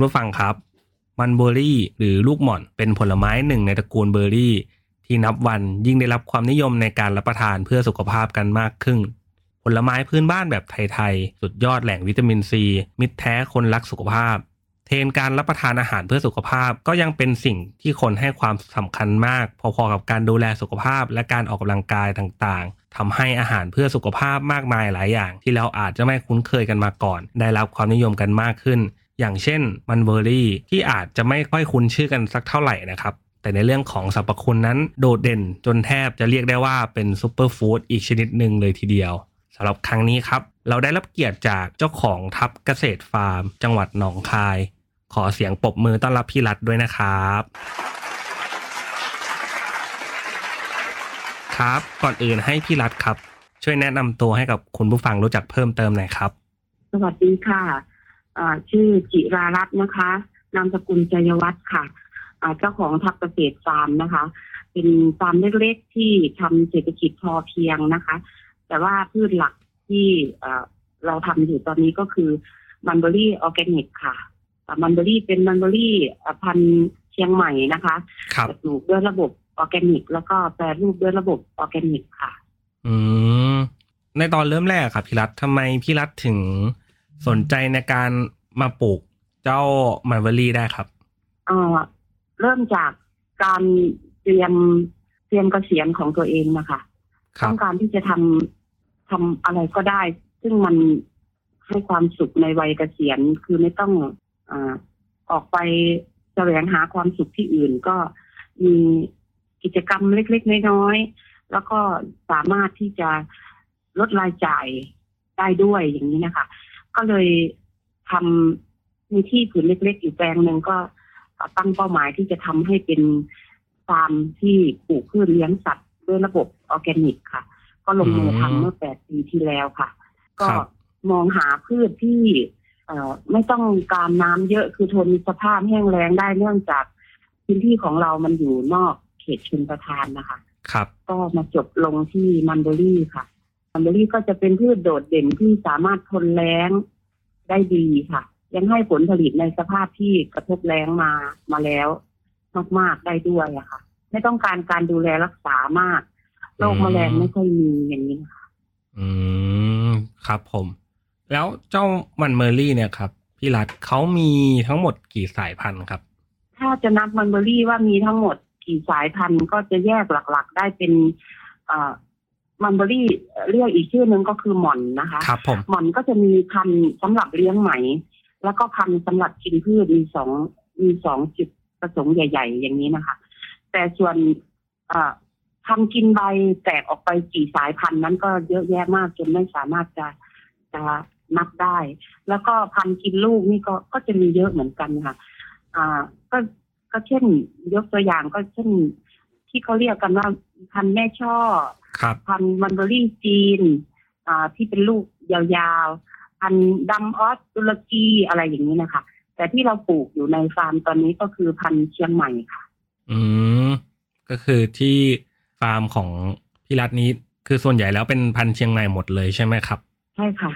คุณผู้ฟังครับ มันเบอร์รี่ หรือลูกหม่อนเป็นผลไม้หนึ่งในตระกูลเบอร์รี่ ที่นับวันยิ่งได้รับความนิยมในการรับประทานเพื่อสุขภาพกันมากขึ้น ผลไม้พื้นบ้านแบบไทยๆ สุดยอดแหล่งวิตามินซี มิตรแท้คนรักสุขภาพ เทรนด์การรับประทานอาหารเพื่อสุขภาพก็ยังเป็นสิ่งที่คนให้ความสำคัญมาก พอๆกับการดูแลสุขภาพและการออกกำลังกายต่างๆทำให้อาหารเพื่อสุขภาพมากมายหลายอย่าง ที่เราอาจจะไม่คุ้นเคยกันมาก่อน ได้รับความนิยมกันมากขึ้น อย่างเช่นมัลเบอร์รี่ที่อาจจะไม่ค่อยคุ้นชื่อกันสักเท่าไหร่นะครับ แต่ในเรื่องของสรรพคุณนั้นโดดเด่นจนแทบจะเรียกได้ว่าเป็น superfood อีกชนิดหนึ่งเลยทีเดียวสำหรับครั้งนี้ครับ เราได้รับเกียรติจากเจ้าของทัพเกษตรฟาร์ม จังหวัดหนองคาย ขอเสียงปรบมือต้อนรับพี่รัฐด้วยนะครับครับก่อนอื่นให้พี่รัฐครับ ช่วยแนะนำตัวให้กับคุณผู้ฟังรู้จักเพิ่มเติมหน่อยครับ สวัสดีค่ะ ชื่อจิรารัตน์นะคะนามสกุลจยวัฒน์ค่ะอ่าเจ้าของทับเกษตรฟาร์มนะคะ เป็นฟาร์มเล็กๆที่ทำเศรษฐกิจพอเพียงนะคะ แต่ว่าพืชหลักที่เอ่อเราทำอยู่ตอนนี้ก็คือมัลเบอร์รี่ออร์แกนิกค่ะมัลเบอร์รี่เป็นมัลเบอร์รี่พันธุ์เชียงใหม่นะคะครับปลูกด้วยระบบออร์แกนิก แล้วก็แปรรูปด้วยระบบออร์แกนิกค่ะ อืมในตอนเริ่มแรกครับพี่รัฐทำไมพี่รัฐถึง สนใจในการมาปลูกเจ้ามันเบอรี่ได้ครับเอ่อเริ่มจากการเตรียมเตรียมเกษียณของตัวเองนะคะครัต้บองการที่จะทำทำอะไรก็ได้ ซึ่งมันให้ความสุขในวัยเกษียณคือไม่ต้องอาออกไปแสวงหาความสุขที่อื่นก็มีกิจกรรมเล็กๆน้อยๆแล้วก็สามารถที่จะลดรายจ่ายได้ด้วยอย่างนี้นะคะ ก็เลยทำมีที่ผืนเล็ก ๆ อยู่แปลงหนึ่งก็ตั้งเป้าหมายที่จะทำให้เป็นฟาร์มที่ปลูกพืชเลี้ยงสัตว์ด้วยระบบออร์แกนิกค่ะ ก็ลงมืออืมทำเมื่อแปดปีที่แล้วค่ะ ก็ครับมองหาพืชที่เอ่อไม่ต้องการน้ำเยอะคือทนสภาพแห้งแล้งได้เนื่องจากพื้นที่ของเรามันอยู่นอกเขตชนประทานนะคะ ครับ ก็มาจบลงที่มันเบอรี่ค่ะ มันเบอรี่ก็จะเป็นพืชโดดเด่นที่สามารถทนแล้งได้ดีค่ะ ยังให้ผลผลิตในสภาพที่กระทบแล้งมามาแล้ว มากๆได้ด้วยอะค่ะ ไม่ต้องการการดูแลรักษามากโรคแมลงไม่ค่อยมีอย่างนี้นะคะอืมครับผม แล้วเจ้ามันเบอรี่เนี่ยครับ พี่รัฐเขามีทั้งหมดกี่สายพันธุ์ครับ ถ้าจะนับมันเบอรี่ว่ามีทั้งหมดกี่สายพันธุ์ก็จะแยกหลัก ๆ ได้เป็น เอ่อ มันเบอรี่เรียกอีกชื่อหนึ่งก็คือหม่อนนะคะครับผมหม่อนก็จะมีพันธุ์สำหรับเลี้ยงไหม แล้วก็พันธุ์สำหรับกินพืชมีสองมีสองจุดประสงค์ใหญ่ ๆ อย่างนี้นะคะ แต่ส่วนเอ่อทำกินใบแตกออกไปกี่สายพันธุ์นั้นก็เยอะแยะมากจนไม่สามารถจะจะนับได้ แล้วก็พันธุ์กินลูกนี่ก็ก็จะมีเยอะเหมือนกันค่ะ อ่า ก็ก็เช่นยกตัวอย่างก็เช่น ที่เขาเรียกกันว่าพันธุ์แม่ช่อครับ พันธุ์มันเบอรี่จีนอ่าที่เป็นลูกยาวๆ พันธุ์ดำออสตุรกีอะไรอย่างนี้นะคะ แต่ที่เราปลูกอยู่ในฟาร์มตอนนี้ก็คือพันธุ์เชียงใหม่ค่ะ อืมก็คือที่ฟาร์มของพี่รัฐนี้คือส่วนใหญ่แล้วเป็นพันธุ์เชียงใหม่หมดเลยใช่ไหมครับ ใช่ค่ะ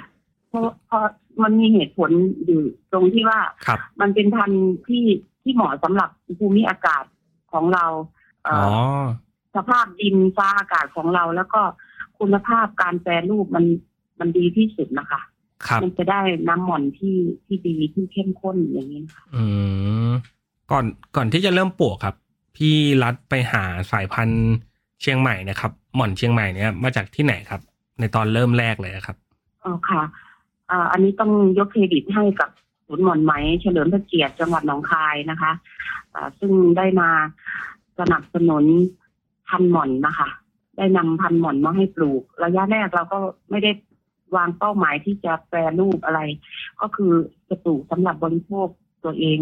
เพราะเพราะมันมีเหตุผลอยู่ตรงที่ว่าครับมันเป็นพันธุ์ที่ที่เหมาะสำหรับภูมิอากาศของเรา เอ่อ๋ออ สภาพดินฟ้าอากาศของเรา แล้วก็คุณภาพการแปรรูปมันมันดีที่สุดนะคะครับมันจะได้น้ำหม่อนที่ที่ดีที่เข้มข้นอย่างนี้ค่ะอืมก่อนก่อนที่จะเริ่มปลูกครับ พี่รัฐไปหาสายพันธุ์เชียงใหม่นะครับ หม่อนเชียงใหม่เนี่ยมาจากที่ไหนครับ ในตอนเริ่มแรกเลยครับอ๋อค่ะอ่าอันนี้ต้องยกเครดิตให้กับศูนย์หม่อนไหมเฉลิมพระเกียรติจังหวัดหนองคายนะคะอ่าซึ่งได้มาสนับสนุน พันธุ์หม่อนนะคะได้นำพันธุ์หม่อนมาให้ปลูก ระยะแรกเราก็ไม่ได้วางเป้าหมายที่จะแปรรูปอะไร ก็คือจะปลูกสำหรับบริโภคตัวเอง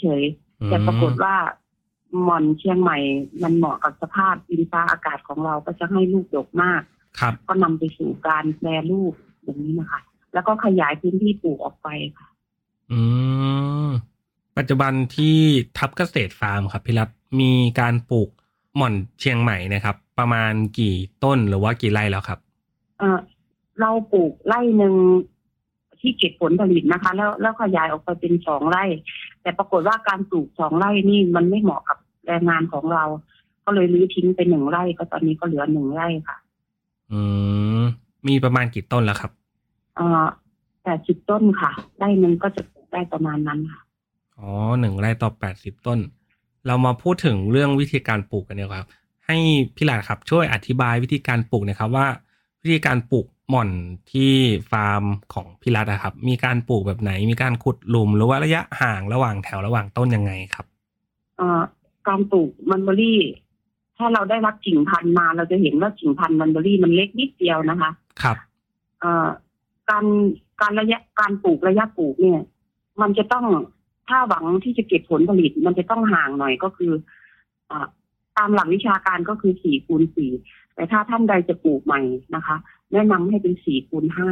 เฉยๆแต่ปรากฏว่าหม่อนเชียงใหม่ มันเหมาะกับสภาพดินฟ้าอากาศของเราก็จะให้ลูกดกมากครับก็นำไปสู่การแปรรูปอย่างนี้นะคะ แล้วก็ขยายพื้นที่ปลูกออกไปค่ะ อืมปัจจุบันที่ทับเกษตรฟาร์มครับพี่รัฐมีการปลูก หม่อนเชียงใหม่นะครับ ประมาณกี่ต้นหรือว่ากี่ไร่แล้วครับ เออเราปลูกไร่หนึ่งที่เก็บผลผลิตนะคะ แล้วแล้วขยายออกไปเป็นสองไร่ แต่ปรากฏว่าการปลูกสองไร่นี่มันไม่เหมาะกับแรงงานของเรา ก็เลยรื้อทิ้งไปหนึ่งไร่ก็ตอนนี้ก็เหลือหนึ่งไร่ค่ะ อืมมีประมาณกี่ต้นแล้วครับเอ่อแปดสิบต้นค่ะไร่หนึ่งก็จะปลูกได้ประมาณนั้นค่ะอ๋อหนึ่งไร่ต่อแปดสิบต้น เรามาพูดถึงเรื่องวิธีการปลูกกันดีกว่าครับ ให้พี่หลาดครับ ช่วยอธิบายวิธีการปลูกหนะครับว่า วิธีการปลูกหม่อนที่ฟาร์มของพี่รัฐอะครับ มีการปลูกแบบไหน มีการขุดหลุมหรือว่าระยะห่างระหว่างแถวระหว่างต้นยังไงครับเอ่อการปลูกมันเบอรี่ ถ้าเราได้รับกิ่งพันธุ์มา เราจะเห็นว่ากิ่งพันธุ์มันเบอรี่มันเล็กนิดเดียวนะคะ ครับเอ่อการการระยะการปลูกระยะปลูกเนี่ย มันจะต้อง ถ้าหวังที่จะเก็บผลผลิตมันจะต้องห่างหน่อยก็คืออ่าตามหลักวิชาการก็คือสี่คูณสี่แต่ถ้าท่านใดจะปลูกใหม่นะคะ แนะนำให้เป็นสี่คูณห้า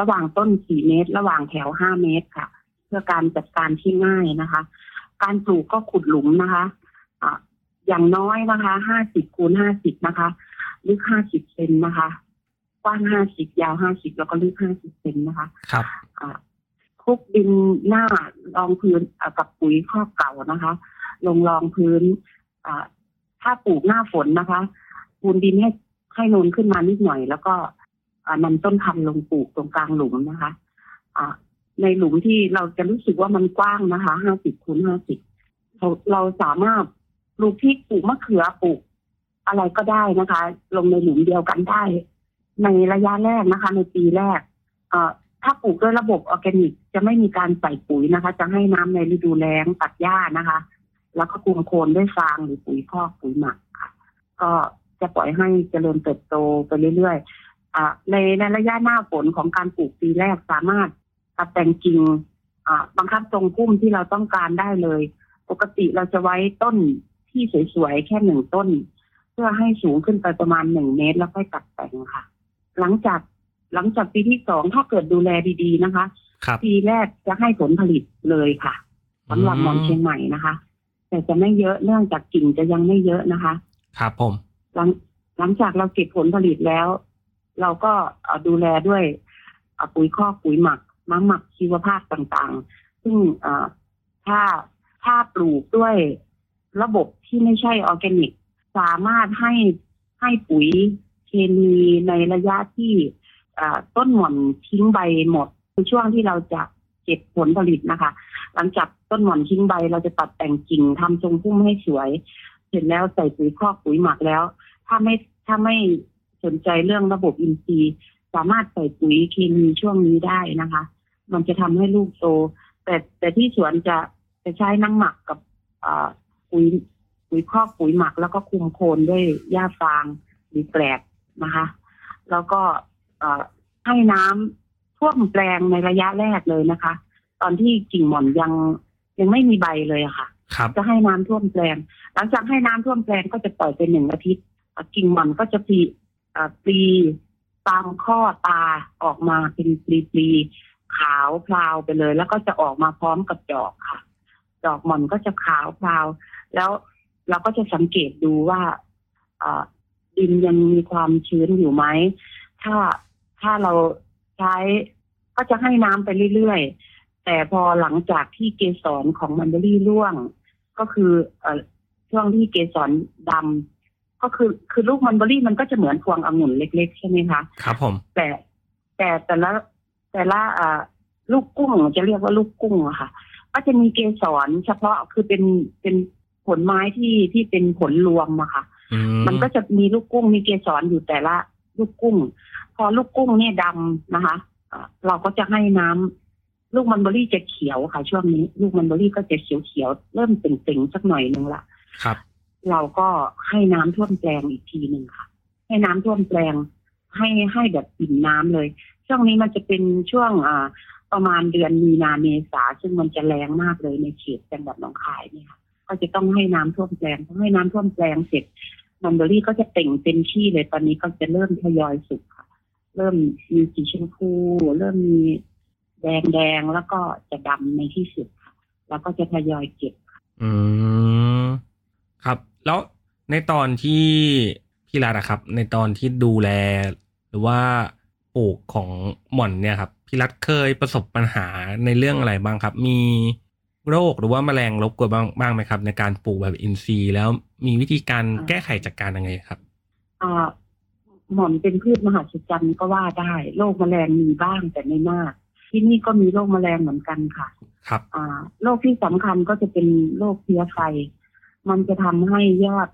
ระหว่างต้นสี่เมตร ระหว่างแถวห้าเมตรค่ะ เพื่อการจัดการที่ง่ายนะคะ การปลูกก็ขุดหลุมนะคะอะอย่างน้อยนะคะห้าสิบคูณห้าสิบนะคะลึกห้าสิบเซนนะคะกว้างห้าสิบยาวห้าสิบแล้วก็ลึกห้าสิบเซนนะคะ ครับอ่า คลุกดินหน้ารองพื้นกับปุ๋ยครอบเก่านะคะ ลงรองพื้นถ้าปลูกหน้าฝนนะคะปูนดินให้ให้นูนขึ้นมานิดหน่อย แล้วก็นำต้นพันธุ์ลงปลูกตรงกลางหลุมนะคะในหลุมที่เราจะรู้สึกว่ามันกว้างนะคะห้าสิบคูณห้าสิบเราเราสามารถปลูกพริกปลูกมะเขือปลูกอะไรก็ได้นะคะ ลงในหลุมเดียวกันได้ ในระยะแรกนะคะ ในปีแรก เอ่อ ถ้าปลูกด้วยระบบออร์แกนิก จะไม่มีการใส่ปุ๋ยนะคะ จะให้น้ำในฤดูแล้งตัดหญ้านะคะ แล้วก็คลุมโคนด้วยฟางหรือปุ๋ยคอกปุ๋ยหมักค่ะ ก็จะปล่อยให้เจริญเติบโตไปเรื่อยๆในในระยะหน้าฝนของการปลูกปีแรกสามารถตัดแต่งกิ่งบังคับตรงพุ่มที่เราต้องการได้เลย ปกติเราจะไว้ต้นที่สวยๆแค่หนึ่งต้น เพื่อให้สูงขึ้นไปประมาณหนึ่งเมตรแล้วค่อยตัดแต่งค่ะ หลังจาก หลังจากปีที่สองถ้าเกิดดูแลดีๆนะคะครับปีแรกจะให้ผลผลิตเลยค่ะสำหรับหมอนเชียงใหม่นะคะ แต่จะไม่เยอะเนื่องจากกิ่งจะยังไม่เยอะนะคะ ครับผม หลังหลังจากเราเก็บผลผลิตแล้ว เราก็เอ่อดูแลด้วยเอ่อปุ๋ยคอกปุ๋ยหมักน้ำหมักชีวภาพต่างๆ ซึ่งเอ่อถ้าถ้าปลูกด้วยระบบที่ไม่ใช่ออร์แกนิก สามารถให้ให้ปุ๋ยเคมีในระยะที่เอ่อ ต้นหม่อนทิ้งใบหมดในช่วงที่เราจะเก็บผลผลิตนะคะ หลังจากต้นหม่อนทิ้งใบ เราจะตัดแต่งกิ่งทำทรงพุ่มให้สวย เสร็จแล้วใส่ปุ๋ยคอกปุ๋ยหมักแล้ว ถ้าไม่ถ้าไม่สนใจเรื่องระบบอินทรีย์ สามารถใส่ปุ๋ยเคมีช่วงนี้ได้นะคะ มันจะทำให้ลูกโต แต่แต่ที่สวนจะจะใช้น้ำหมักกับปุ๋ยปุ๋ยคอกปุ๋ยหมักแล้วก็คุมโคนด้วยหญ้าฟางหรือแกลบนะคะ แล้วก็ ให้น้ำท่วมแปลงในระยะแรกเลยนะคะ ตอนที่กิ่งหม่อนยังยังไม่มีใบเลยอะค่ะครับจะให้น้ำท่วมแปลง หลังจากให้น้ำท่วมแปลงก็จะปล่อยไปหนึ่งอาทิตย์อะกิ่งหม่อนก็จะปลีอะปลีตามข้อตาออกมาเป็นปลีปลีขาวพลาวไปเลย แล้วก็จะออกมาพร้อมกับดอกค่ะดอกหม่อนก็จะขาวพลาว แล้วเราก็จะสังเกตดูว่าอ่าดินยังมีความชื้นอยู่ไหม ถ้า ถ้าเราใช้ก็จะให้น้ำไปเรื่อยๆ แต่พอหลังจากที่เกสรของมันเบอรี่ร่วง ก็คือเอ่อช่วงที่เกสรดำก็คือคือลูกมันเบอรี่มันก็จะเหมือนพวงองุ่นเล็ก ๆ ใช่ไหมคะครับผมแต่แต่แต่ละแต่ละอ่าลูกกุ้งจะเรียกว่าลูกกุ้งอะค่ะ ก็จะมีเกสรเฉพาะคือเป็นเป็นผลไม้ที่ที่เป็นผลรวมอะค่ะอืมันก็จะมีลูกกุ้งมีเกสรอยู่แต่ละ ลูกกุ้ง พอลูกกุ้งเนี่ยดำนะคะอ่าเราก็จะให้น้ำลูกมันเบอรี่จะเขียวค่ะ ช่วงนี้ ลูกมันเบอรี่ก็จะเขียวเขียวๆเริ่มเต่งๆสักหน่อยนึงละครับ เราก็ให้น้ำท่วมแปลงอีกทีหนึ่งค่ะ ให้น้ำท่วมแปลง ให้ให้แบบปิ่มน้ำเลย ช่วงนี้มันจะเป็นช่วงอ่าประมาณเดือนมีนาเมษาซึ่งมันจะแรงมากเลยในเขตจังหวัดหนองคายเนี่ยค่ะก็จะต้องให้น้ำท่วมแปลงพอให้น้ำท่วมแปลงเสร็จ มันเบอรี่ก็จะเต่งเต็มที่เลยตอนนี้ก็จะเริ่มทยอยสุกค่ะ เริ่มมีสีชมพู เริ่มมีแดงแดงแล้วก็จะดำในที่สุดค่ะ แล้วก็จะทยอยเก็บอืมครับ แล้วในตอนที่พี่รัฐอะครับ ในตอนที่ดูแล หรือว่าปลูกของหม่อนเนี่ยครับพี่รัฐเคยประสบปัญหาในเรื่องอะไรบ้างครับ มีโรคหรือว่าแมลงรบกวนบ้างบ้างไหมครับ ในการปลูกแบบอินทรีย์แล้ว มีวิธีการแก้ไขจัดการยังไงครับอ่าหม่อนเป็นพืชมหัศจรรย์ก็ว่าได้โรคแมลงมีบ้างแต่ไม่มาก ที่นี่ก็มีโรคแมลงเหมือนกันค่ะ ครับ อ่าโรคที่สำคัญก็จะเป็นโรคเพลี้ยไฟ มันจะทำให้ยอด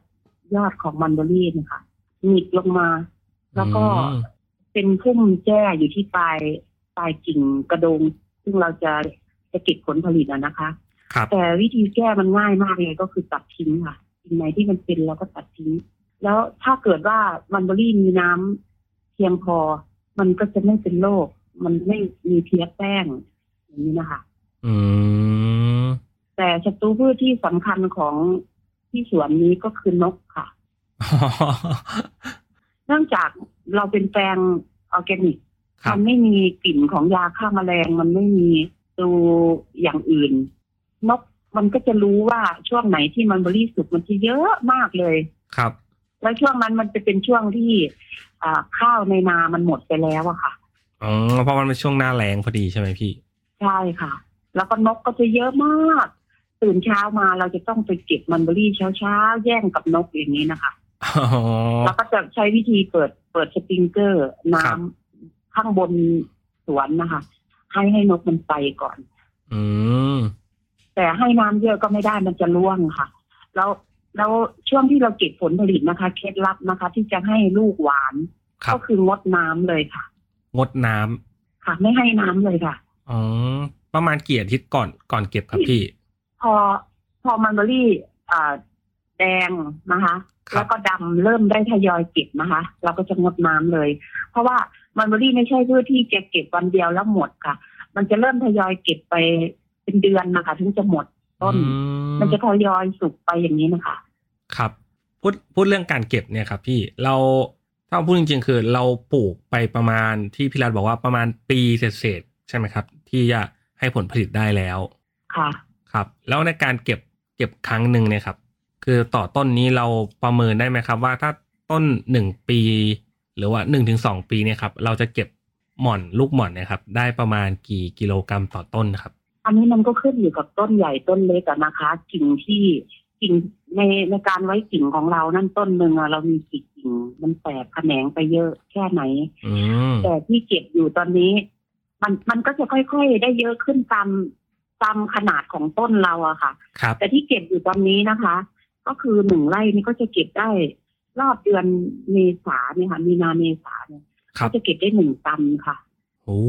ยอดของมันเบอรี่เนะคะหงิกลงมา แล้วก็อืมเป็นพุ่มแจ้อยู่ที่ปลายปลายกิ่งกระโดง ซึ่งเราจะจะเก็บผลผลิตอะนะคะครับแต่วิธีแก้มันง่ายมากเลยก็คือตัดทิ้งค่ะ สิ่งไหนที่มันเป็นเราก็ตัดทิ้ง แล้วถ้าเกิดว่ามันเบอรี่มีน้ำเพียงพอ มันก็จะไม่เป็นโรค มันไม่มีเพี้ยแป้งอย่างนี้นะคะ อืม แต่ศัตรูพืชที่สำคัญของที่สวนนี้ก็คือนกค่ะ เนื่องจากเราเป็นแปลงออร์แกนิกครัมับนไม่มีกลิ่นของยาฆ่าแมลง มันไม่มีตัวอย่างอื่น นก มันก็จะรู้ว่าช่วงไหนที่มันบริสุทธิ์มันจะเยอะมากเลยครับ แล้วช่วงนั้นมันจะเป็นช่วงที่อ่าข้าวในนามันหมดไปแล้วอะค่ะอ๋อเพราะมันเป็นช่วงหน้าแรงพอดีใช่ไหมพี่ใช่ค่ะ แล้วก็นกก็จะเยอะมาก ตื่นเช้ามาเราจะต้องไปเก็บมันเบอรี่เช้าเช้าๆแย่งกับนกอย่างนี้นะคะอ๋อแล้วก็จะใช้วิธีเปิดเปิดสปริงเกอร์น้ำครับข้างบนสวนนะคะ ให้ให้นกมันไปก่อน อืม แต่ให้น้ำเยอะก็ไม่ได้มันจะร่วงค่ะ แล้วแล้วช่วงที่เราเก็บผลผลิตนะคะ เคล็ดลับนะคะ ที่จะให้ลูกหวานครับก็คืองดน้ำเลยค่ะ งดน้ำค่ะ ไม่ให้น้ำเลยค่ะอ๋อประมาณกี่อาทิตย์ก่อนก่อนเก็บครับพี่ พอพอมันเบอรี่อ่าแดงนะคะครับแล้วก็ดำเริ่มได้ทยอยเก็บนะคะ เราก็จะงดน้ำเลย เพราะว่ามันเบอรี่ไม่ใช่เพื่อที่จะเก็บวันเดียวแล้วหมดค่ะ มันจะเริ่มทยอยเก็บไป เป็นเดือนนะคะถึงจะหมดต้นอืมันจะทยอยสุกไปอย่างนี้นะคะ ครับพูดพูดเรื่องการเก็บเนี่ยครับ พี่เราถ้าพูดจริง ๆ คือเราปลูกไปประมาณที่พี่รัฐบอกว่าประมาณปีเศษๆใช่ไหมครับ ที่จะให้ผลผลิตได้แล้วค่ะครับ แล้วในการเก็บเก็บครั้งหนึ่งเนี่ยครับ คือต่อต้นนี้เราประเมินได้ไหมครับ ว่าถ้าต้นหนึ่งปี หรือว่าหนึ่งถึงสองปีเนี่ยครับ เราจะเก็บหม่อนลูกหม่อนเนะครับ ได้ประมาณกี่กิโลกรัมต่อต้นครับ อันนี้มันก็ขึ้นอยู่กับต้นใหญ่ต้นเล็กอะนะคะ กิ่งที่กิ่งในในการไว้กิ่งของเรานั่นต้นหนึ่งอะเรามีกี่กิ่งมันแตกแขนงไปเยอะแค่ไหนอืมแต่ที่เก็บอยู่ตอนนี้ มันมันก็จะค่อยๆ ได้เยอะขึ้นตามตามขนาดของต้นเราอะค่ะครับแต่ที่เก็บอยู่ตอนนี้นะคะ ก็คือหนึ่งไร่นี่ก็จะเก็บได้ รอบเดือนเมษาเนี่ยค่ะ มีนาเมษาเนี่ยครัก็บจะเก็บได้หนึ่งตันค่ะ โอ้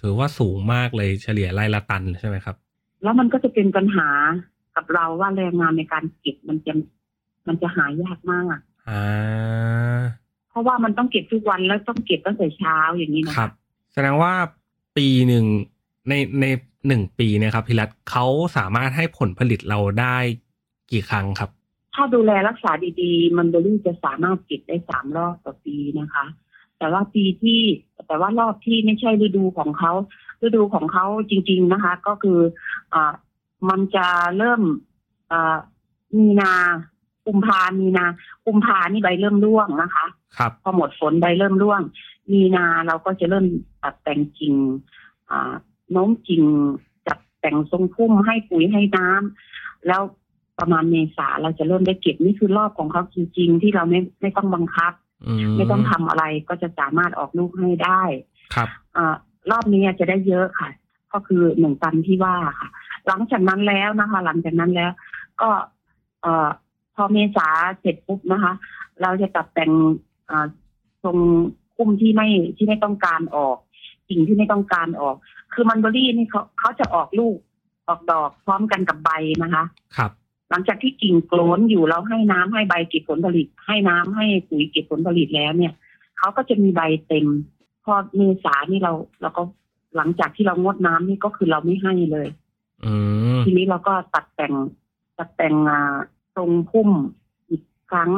ถือว่าสูงมากเลยเฉลี่ยไร่ละตันใช่ไหมครับ แล้วมันก็จะเป็นปัญหากับเราว่าแรงงานในการเก็บมันจะมันจะหายากมากอ่าเพราะว่ามันต้องเก็บทุกวันแล้วต้องเก็บตั้งแต่เช้าอย่างนี้นะครับ แสดงว่าปีหนึ่งในในหนึ่งปีเนะครับพี่รัฐเขาสามารถให้ผลผลิตเราได้กี่ครั้งครับ ถ้าดูแลรักษาดีๆ มันเบอรี่จะสามารถเก็บได้สามรอบต่อปีนะคะ แต่ว่าปีที่แต่ว่ารอบที่ไม่ใช่ฤดูของเขาฤดูของเขาจริง ๆนะคะ ก็คืออ่ามันจะเริ่มอ่ามีนากุมภามีนากุมภานี่ใบเริ่มร่วงนะคะ ครับ พอหมดฝนใบเริ่มร่วง มีนาเราก็จะเริ่มตัดแต่งกิ่งอ่าโน้มกิ่งจัดแต่งทรงพุ่มให้ปุ๋ยให้น้ำแล้วประมาณเมษาเราจะเริ่มได้เก็บนี่คือรอบของเขาจริงๆ ที่เราไม่ไม่ต้องบังคับอืม ไม่ต้องทำอะไรก็จะสามารถออกลูกให้ได้ครับอ่ารอบนี้จะได้เยอะค่ะ ก็คือหนึ่งตันที่ว่าค่ะ หลังจากนั้นแล้วนะคะ หลังจากนั้นแล้ว ก็เอ่อพอเมษาเสร็จปุ๊บนะคะ เราจะตัดแต่งอ่าทรงคุ้มที่ไม่ที่ไม่ต้องการออกกิ่งที่ไม่ต้องการออกคคือมันเบอรี่นี่เขาเขาจะออกลูกออกดอกพร้อมกันกับใบนะคะ ครับ หลังจากที่กิ่งโกลนอยู่เราให้น้ำให้ใบเก็บผลผลิต ให้น้ำให้ปุ๋ยเก็บผลผลิตแล้วเนี่ยเขาก็จะมีใบเต็ม พอเมษานี่เราเราก็หลังจากที่เรางดน้ำนี่ก็คือเราไม่ให้เลยอืมทีนี้เราก็ตัดแต่งตัดแต่งอ่าตรงพุ่มอีกครั้ง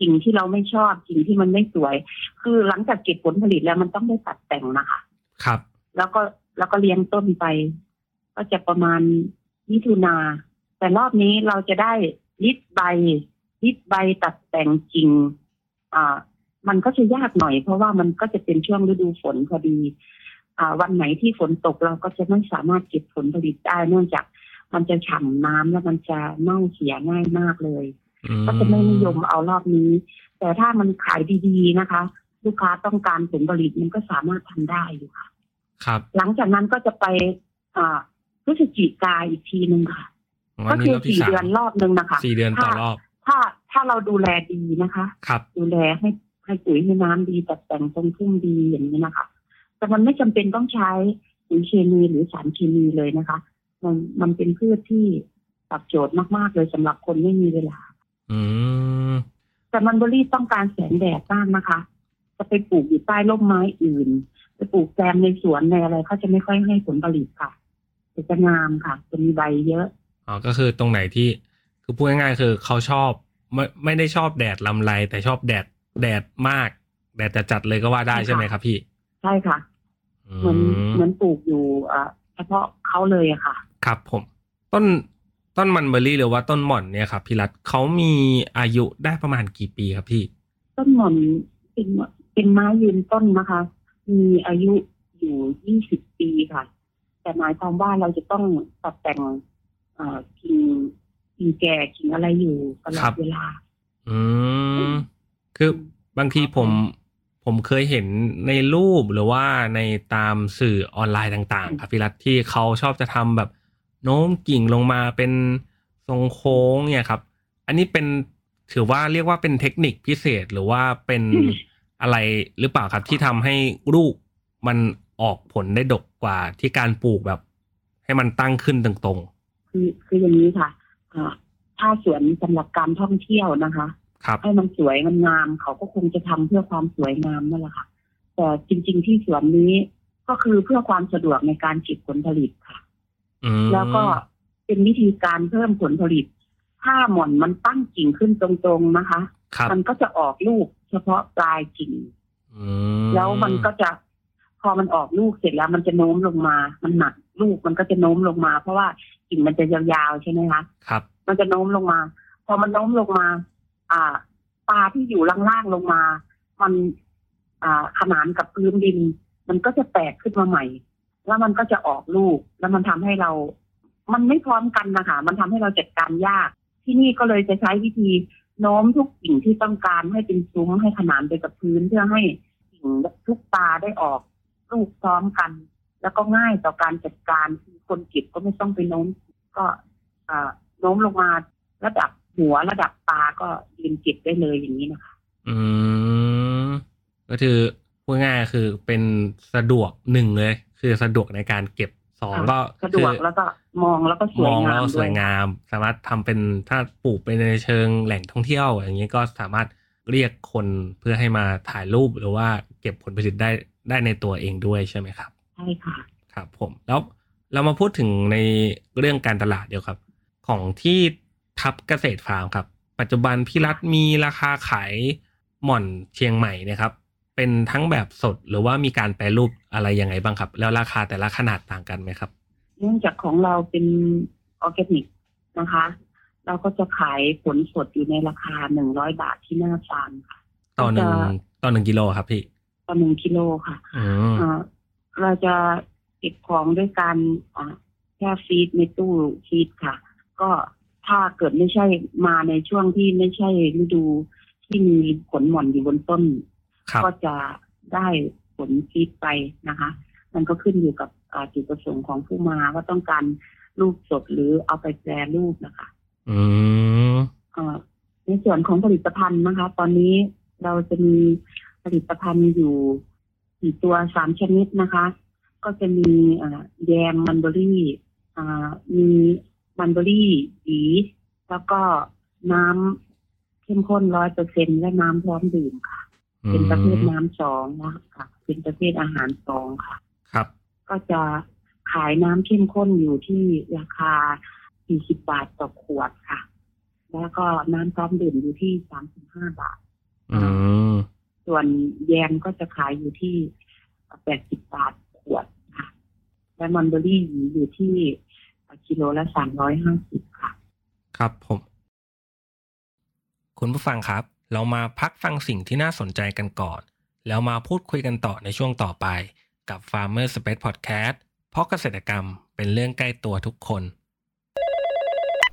สิ่งที่เราไม่ชอบสิ่งที่มันไม่สวย คือหลังจากเก็บผลผลิตแล้วมันต้องได้ตัดแต่งนะคะ ครับ แล้วก็แล้วก็เลี้ยงต้นไป ก็จะประมาณมิถุนา แต่รอบนี้เราจะได้ริดใบริดใบตัดแต่งกิ่งอ่า มันก็จะยากหน่อย เพราะว่ามันก็จะเป็นช่วงฤดูฝนพอดี อ่า วันไหนที่ฝนตกเราก็จะไม่สามารถเก็บผลผลิตได้เนื่องจากมันจะฉ่ำน้ำแล้วมันจะเน่าเสียง่ายมากเลยอืมก็จะไม่นิยมเอารอบนี้ แต่ถ้ามันขายดีๆนะคะ ลูกค้าต้องการผลผลิตมันก็สามารถทำได้อยู่ค่ะ ครับ หลังจากนั้นก็จะไปอ่าพฤศจิกาอีกทีหนึ่งค่ะวั ก็นคืนี้อรอบที่สี่สาเดือนมรอบหนึ่งนะคะสี่เดือนต่อรอบ ถ้าถ้าเราดูแลดีนะคะ ครับ ดูแลให้ให้ปุ๋ยให้น้ำดีตัดแต่งตรงพุ่มดีอย่างนี้นะคะ แต่มันไม่จำเป็นต้องใช้ปุ๋ยเคมีหรือสารเคมีเลยนะคะ มันมันเป็นพืชที่ตอบโจทย์มากๆเลยสำหรับคนไม่มีเวลา อืมแต่มันเบอรี่ต้องการแสงแดดมากนะคะ จะไปปลูกอยู่ใต้ร่มไม้อื่นไปปลูกแซมในสวนในอะไรเขาจะไม่ค่อยให้ผลผลิตค่ะแต่จะงามค่ะจะมีใบเยอะ อ๋อก็คือตรงไหนที่คือพูดง่ายๆคือเขาชอบไม่ไม่ได้ชอบแดดลำไร แต่ชอบแดดแดดมาก แดดจัดๆเลยก็ว่าได้ใช่ค่ะใช่ไหมครับพี่ ใช่ค่ะ เหมือนเหมือนปลูกอยู่เอ่อเฉพาะเขาเลยอะค่ะ ครับผม ต้นต้นมันเบอร์รี่หรือว่าต้นหม่อนเนี่ยครับพี่รัตเขามีอายุได้ประมาณกี่ปีครับพี่ ต้นหม่อนเป็นเป็นไม้ยืนต้นนะคะ มีอายุอยู่20ปีค่ะ แต่หมายความว่าเราจะต้องตัดแต่ง เอ่อกิ่งกิ่งแก่กิ่งอะไรอยู่ตลอครัดบเวลา อืม คือบางทีผม ผมเคยเห็นในรูปหรือว่าในตามสื่อออนไลน์ต่างๆครับพี่รัตที่เขาชอบจะทำแบบโน้มกิ่งลงมาเป็นทรงโค้งเนี่ยครับ อันนี้เป็นถือว่าเรียกว่าเป็นเทคนิคพิเศษหรือว่าเป็นอืมอะไรหรือเปล่าครับที่ทำให้ลูกมันออกผลได้ดกกว่าที่การปลูกแบบ ให้มันตั้งขึ้นตรง คือคืออย่างนี้ค่ะอ่าถ้าสวนสำหรับการท่องเที่ยวนะคะๆครับให้มันสวยมันงามเขาก็คงจะทำเพื่อความสวยงามนั่นแหละค่ะ แต่จริง ๆ ที่สวนนี้ก็คือเพื่อความสะดวกในการเก็บผลผลิตค่ะอืมแล้วก็เป็นวิธีการเพิ่มผลผลิต ถ้าหม่อนมันตั้งกิ่งขึ้นตรงๆนะคะครับมันก็จะออกลูกเฉพาะปลายกิ่งอืมแล้วมันก็จะพอมันออกลูกเสร็จแล้ว มันจะโน้มลงมา มันหนักลูกมันก็จะโน้มลงมา เพราะว่า กิ่งมันจะยาวๆใช่ไหมคะครับ มันจะโน้มลงมา พอมันโน้มลงมา อ่าปลาที่อยู่ล่างๆลงมา มันอ่าขนานกับพื้นดิน มันก็จะแตกขึ้นมาใหม่ แล้วมันก็จะออกลูก แล้วมันทำให้เรา มันไม่พร้อมกันนะคะมันทำให้เราจัดการยาก ที่นี่ก็เลยจะใช้วิธีโน้มทุกกิ่งที่ต้องการให้เป็นซุ้มให้ขนานไปกับพื้นเพื่อให้กิ่งทุกตาได้ออกลูกพร้อมกัน แล้วก็ง่ายต่อการจัดการคือคนเก็บก็ไม่ต้องไปโน้มก็อ่าโน้มลงมาระดับหัวระดับตาก็ยืนเก็บได้เลยอย่างนี้นะคะ อืมก็คือพูดง่ายๆคือเป็นสะดวกหนึ่งเลย คือสะดวกในการเก็บสองก็สะดวกคือแล้วก็มองแล้วก็สมวยองงาแล้มวสด้ววยยงาม สามารถทำเป็นถ้าปลูกไปในเชิงแหล่งท่องเที่ยว อย่างนี้ก็สามารถเรียกคนเพื่อให้มาถ่ายรูปหรือว่าเก็บผลผลิตได้ได้ในตัวเองด้วยใช่ไหมครับ ใช่ค่ะ ครับ ผมแล้วเรามาพูดถึงในเรื่องการตลาดเดียวครับ ของที่ทับเกษตรฟาร์มครับ ปัจจุบันพี่รัฐมีราคาขายหม่อนเชียงใหม่เนะครับ เป็นทั้งแบบสดหรือว่ามีการแปรรูปอะไรยังไงบ้างครับ แล้วราคาแต่ละขนาดต่างกันไหมครับ เนื่องจากของเราเป็นออร์แกนิกนะคะ เราก็จะขายผลสดอยู่ในราคาหนึ่งร้อยบาทที่หน้าฟาร์มค่ะ ต่อหนึ่งก็จะต่อหนึ่งกิโลครับพี่ ต่อหนึ่งกิโลค่ะอืมอ่า เราจะเก็บของด้วยการอ่าแค่ฟีดในตู้ฟีดค่ะ ก็ถ้าเกิดไม่ใช่มาในช่วงที่ไม่ใช่ฤดูที่มีผลหม่อนอยู่บนต้นครับก็จะได้ผลฟีดไปนะคะ มันก็ขึ้นอยู่กับอ่าจุดประสงค์ของผู้มาว่าต้องการรูปสดหรือเอาไปแปรรูปนะคะ อืมอ่าในส่วนของผลิตภัณฑ์นะคะ ตอนนี้เราจะมีผลิตภัณฑ์อยู่ สี่ตัวสามชนิดนะคะ ก็จะมีอ่าแยมมันเบอรี่อ่ามีมันเบอรี่ดีแล้วก็น้ำเข้มข้นร้อยเปอร์เซ็นและน้ำพร้อมดื่มค่ะ เป็นประเภทน้ำสองนะคะเป็นประเภทอาหารสองค่ะ ครับ ก็จะขายน้ำเข้มข้นอยู่ที่ราคา 40 บาทต่อขวดค่ะ แล้วก็น้ำพร้อมดื่มอยู่ที่ 35 บาท อืม ส่วนแยมก็จะขายอยู่ที่80บาทขวดค่ะ และมันเบอรี่อยู่ที่กิโลละ350ค่ะ ครับผม คุณผู้ฟังครับ เรามาพักฟังสิ่งที่น่าสนใจกันก่อน แล้วมาพูดคุยกันต่อในช่วงต่อไปกับ Farmer Space Podcast เพราะเกษตรกรรมเป็นเรื่องใกล้ตัวทุกคน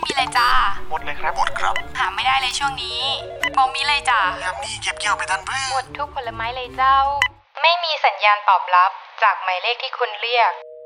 ไม่มีเลยจ้า หมดเลยครับ หมดครับหาไม่ได้เลยช่วงนี้บ่มีเลยเจ้ายามนี้เก็บเกี่ยวบ่ทันเพื่อหมดทุกผลไม้เลยเจ้า ไม่มีสัญญาณตอบรับจากหมายเลขที่คุณเรียก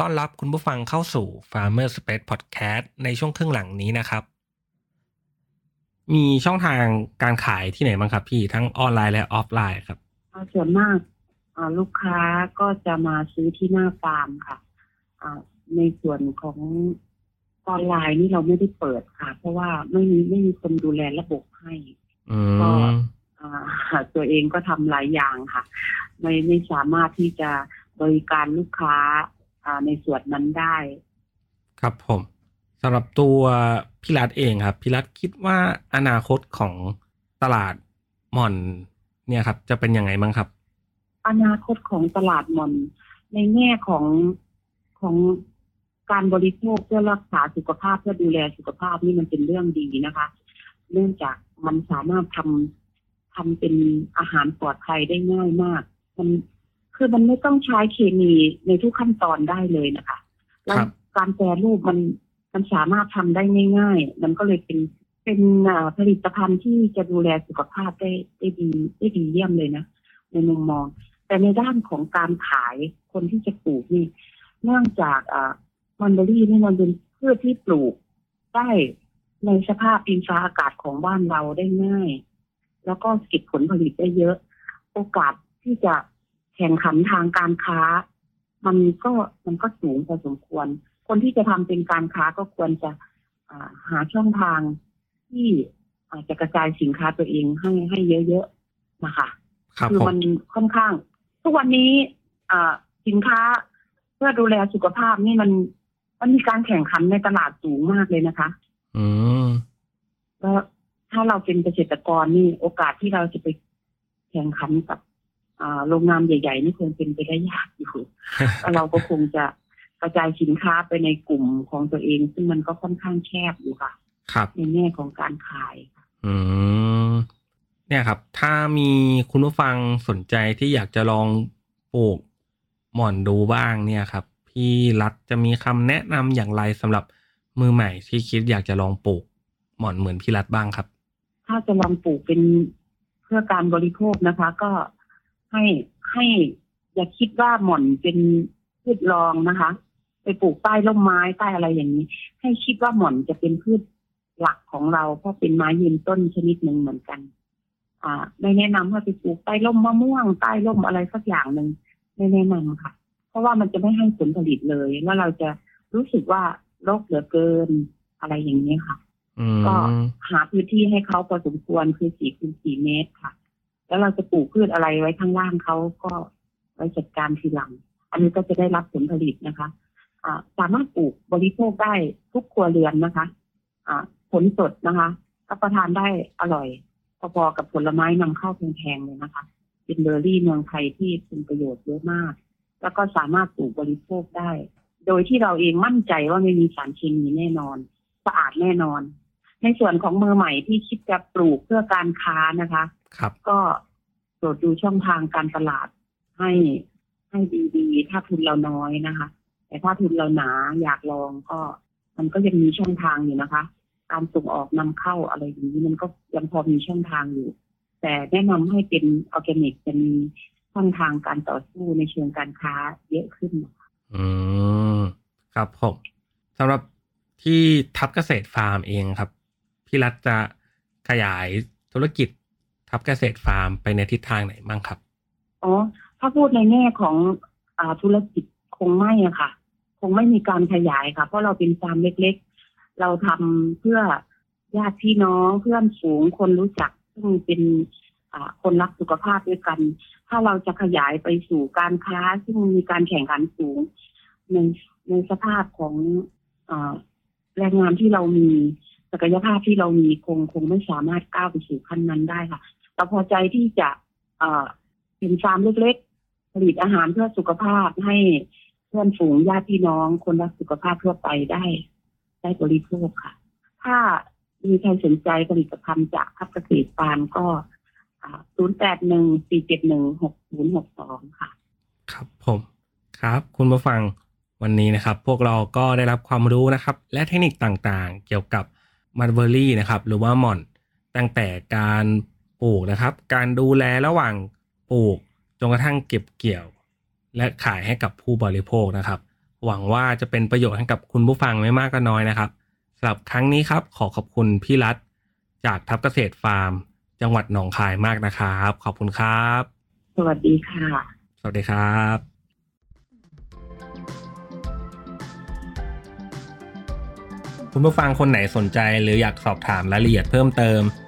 ต้อนรับคุณผู้ฟังเข้าสู่ Farmer Space Podcast ในช่วงครึ่งหลังนี้นะครับ มีช่องทางการขายที่ไหนบ้างครับพี่ทั้งออนไลน์และออฟไลน์ครับอ่าส่วนมากอ่าลูกค้าก็จะมาซื้อที่หน้าฟาร์มค่ะอ่าในส่วนของออนไลน์นี่เราไม่ได้เปิดค่ะ เพราะว่าไม่มีไม่มีคนดูแลระบบให้อืมอ่าตัวเองก็ทำหลายอย่างค่ะ ไม่ไม่สามารถที่จะบริการลูกค้าอ่า ในส่วนนั้นได้ ครับผมสำหรับตัวพี่รัฐเองครับพี่รัฐคิดว่าอนาคตของตลาดหม่อนเนี่ยครับ จะเป็นยังไงบ้างครับ อนาคตของตลาดหมอน ในแง่ของของการบริโภคเพื่อรักษาสุขภาพเพื่อดูแลสุขภาพนี่มันเป็นเรื่องดีนะคะ เนื่องจากมันสามารถทำทำเป็นอาหารปลอดภัยได้ง่ายมาก มัน คือมันไม่ต้องใช้เคมีในทุกขั้นตอนได้เลยนะคะแล้วครับการแปรรูปมันมันสามารถทำได้ง่ายๆ มันก็เลยเป็นเป็นอ่าผลิตภัณฑ์ที่จะดูแลสุขภาพได้ได้ดีได้ดีเยี่ยมเลยนะในมุมมอง แต่ในด้านของการขายคนที่จะปลูกนี่เนื่องจากอ่ามันเบอรี่นี่มันเป็นพืชที่ปลูกได้ในสภาพดินฟ้าอากาศของบ้านเราได้ง่าย แล้วก็เก็บผลผลิตได้เยอะ โอกาสที่จะ แข่งขันทางการค้า มันก็มันก็สูงพอสมควร คนที่จะทำเป็นการค้าก็ควรจะอ่าหาช่องทางที่อาจจะกระจายสินค้าตัวเองให้ให้เยอะๆนะคะครับคือผมมันค่อนข้าง ทุกวันนี้อ่าสินค้าเพื่อดูแลสุขภาพนี่มันมันมีการแข่งขันในตลาดสูงมากเลยนะคะ อืมแล้วถ้าเราเป็นเกษตรกรนี่โอกาสที่เราจะไปแข่งขันกับอ่า โรงงานใหญ่ๆนี่คงเป็นไปได้ยากอยู่แล้วเราก็คงจะกระจายสินค้าไปในกลุ่มของตัวเอง ซึ่งมันก็ค่อนข้างแคบอยู่ค่ะ ครับ ในแง่ของการขายค่ะอืมเนี่ยครับ ถ้ามีคุณผู้ฟังสนใจที่อยากจะลองปลูกหม่อนดูบ้างเนี่ยครับ พี่รัฐจะมีคำแนะนำอย่างไรสำหรับมือใหม่ที่คิดอยากจะลองปลูกหม่อนเหมือนพี่รัฐบ้างครับ ถ้าจะลองปลูกเป็นเพื่อการบริโภคนะคะ ก็ ให้ให้อย่าคิดว่าหม่อนเป็นพืชรองนะคะ ไปปลูกใต้ร่มไม้ใต้อะไรอย่างนี้ ให้คิดว่าหม่อนจะเป็นพืชหลักของเราเพราะเป็นไม้ยืนต้นชนิดหนึ่งเหมือนกัน อ่า ไม่แนะนำให้ไปปลูกใต้ร่มมะม่วงใต้ร่มอะไรสักอย่างหนึ่งไม่แนะนำค่ะ เพราะว่ามันจะไม่ให้ผลผลิตเลยแล้วเราจะรู้สึกว่ารกเหลือเกินอะไรอย่างนี้ค่ะอืมก็หาพื้นที่ให้เขาพอสมควรคือสี่คูณสี่เมตรค่ะ แล้วเราจะปลูกพืชอะไรไว้ข้างล่างเขาก็ไว้จัดการทีหลัง อันนี้ก็จะได้รับผลผลิตนะคะสามารถปลูกบริโภคได้ทุกครัวเรือนนะคะผลสดนะคะรับประทานได้อร่อยพอๆกับผลไม้นำเข้าแพงๆเลยนะคะเป็นเบอร์รี่เมืองไทยที่เป็นประโยชน์เยอะมาก แล้วก็สามารถปลูกบริโภคได้ โดยที่เราเองมั่นใจว่าไม่มีสารเคมีแน่นอน สะอาดแน่นอน ในส่วนของมือใหม่ที่คิดจะปลูกเพื่อการค้านะคะ ครับ ก็โปรดดูช่องทางการตลาดให้ให้ดีๆ ถ้าทุนเราน้อยนะคะ แต่ถ้าทุนเราหนาอยากลองก็มันก็ยังมีช่องทางอยู่นะคะ การส่งออกนำเข้าอะไรอย่างนี้มันก็ยังพอมีช่องทางอยู่ แต่แนะนำให้เป็นออร์แกนิกจะมีช่องทางการต่อสู้ในเชิงการค้าเยอะขึ้นนะคะอืมครับผมสำหรับที่ทับเกษตรฟาร์มเองครับ พี่รัฐจะขยายธุรกิจ ทับเกษตรฟาร์มไปในทิศทางไหนบ้างครับอ๋อถ้าพูดในแง่ของอาธุรกิจคงไม่อะค่ะ คงไม่มีการขยายค่ะ เพราะเราเป็นฟาร์มเล็กๆ เราทำเพื่อญาติพี่น้องเพื่อนฝูงคนรู้จัก ซึ่งเป็นอ่าคนรักสุขภาพด้วยกัน ถ้าเราจะขยายไปสู่การค้า ซึ่งมีการแข่งขันสูง ในในสภาพของอาแรงงานที่เรามีศักยภาพที่เรามีคงคงไม่สามารถก้าวไปสู่ขั้นนั้นได้ค่ะ เราพอใจที่จะเป็นฟาร์มเล็กๆ ผลิตอาหารเพื่อสุขภาพให้เพื่อนฝูงญาติพี่น้องคนรักสุขภาพทั่วไปได้ ได้บริโภคค่ะ ถ้ามีใครสนใจผลิตภัณฑ์จากพับเกษตรฟาร์มก็ศูนย์แปดหนึ่งสี่เจ็ดหนึ่งหกศูนย์หกสองค่ะ ครับผมครับ คุณผู้ฟังวันนี้นะครับ พวกเราก็ได้รับความรู้นะครับ และเทคนิคต่างๆ เกี่ยวกับมัลเบอรี่นะครับ หรือว่าหม่อนตั้งแต่การ ปลูกนะครับ การดูแลระหว่างปลูกจนกระทั่งเก็บเกี่ยว และขายให้กับผู้บริโภคนะครับ หวังว่าจะเป็นประโยชน์ให้กับคุณผู้ฟังไม่มากก็น้อยนะครับสำหรับครั้งนี้ครับขอขอบคุณพี่รัฐจากทับเกษตรฟาร์ม จังหวัดหนองคายมากนะครับ ขอบคุณครับ สวัสดีค่ะ สวัสดีครับคุณผู้ฟังคนไหนสนใจหรืออยากสอบถามรายละเอียดเพิ่มเติมส